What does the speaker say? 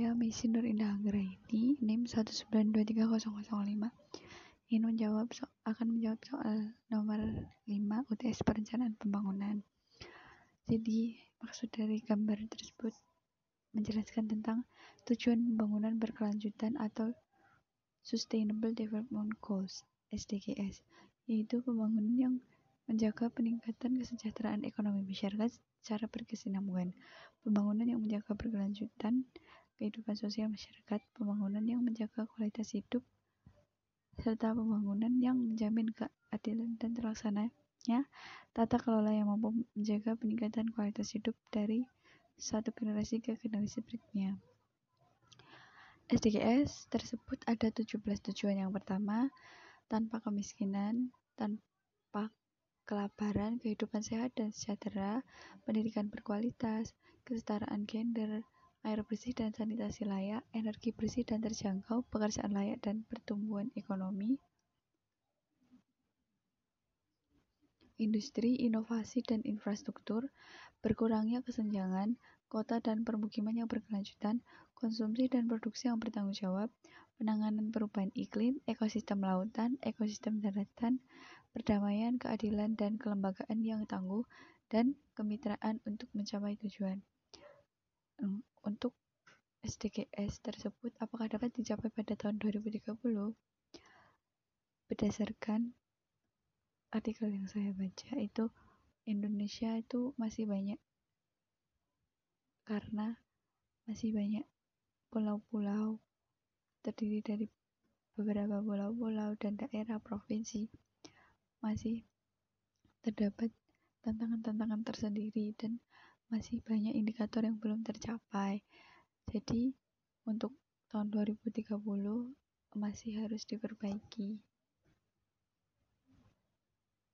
Saya Messi Nur Indah Anggraini, NIM 1923005 ingin menjawab so akan menjawab soal nomor 5 UTS perencanaan pembangunan. Jadi, maksud dari gambar tersebut menjelaskan tentang tujuan pembangunan berkelanjutan atau Sustainable Development Goals SDGs, yaitu pembangunan yang menjaga peningkatan kesejahteraan ekonomi masyarakat secara berkesinambungan, pembangunan yang menjaga berkelanjutan kehidupan sosial masyarakat, pembangunan yang menjaga kualitas hidup serta pembangunan yang menjamin keadilan dan terlaksananya tata kelola yang mampu menjaga peningkatan kualitas hidup dari satu generasi ke generasi berikutnya. SDGs tersebut ada 17 tujuan yang pertama, tanpa kemiskinan, tanpa kelaparan, kehidupan sehat dan sejahtera, pendidikan berkualitas, kesetaraan gender, air bersih dan sanitasi layak, energi bersih dan terjangkau, pekerjaan layak dan pertumbuhan ekonomi, industri, inovasi dan infrastruktur, berkurangnya kesenjangan, kota dan permukiman yang berkelanjutan, konsumsi dan produksi yang bertanggung jawab, penanganan perubahan iklim, ekosistem lautan, ekosistem daratan, perdamaian, keadilan dan kelembagaan yang tangguh, dan kemitraan untuk mencapai tujuan untuk SDGs tersebut apakah dapat dicapai pada tahun 2030? Berdasarkan artikel yang saya baca itu Indonesia itu masih banyak karena masih banyak pulau-pulau terdiri dari beberapa pulau-pulau dan daerah provinsi masih terdapat tantangan-tantangan tersendiri dan masih banyak indikator yang belum tercapai. Jadi, untuk tahun 2030 masih harus diperbaiki.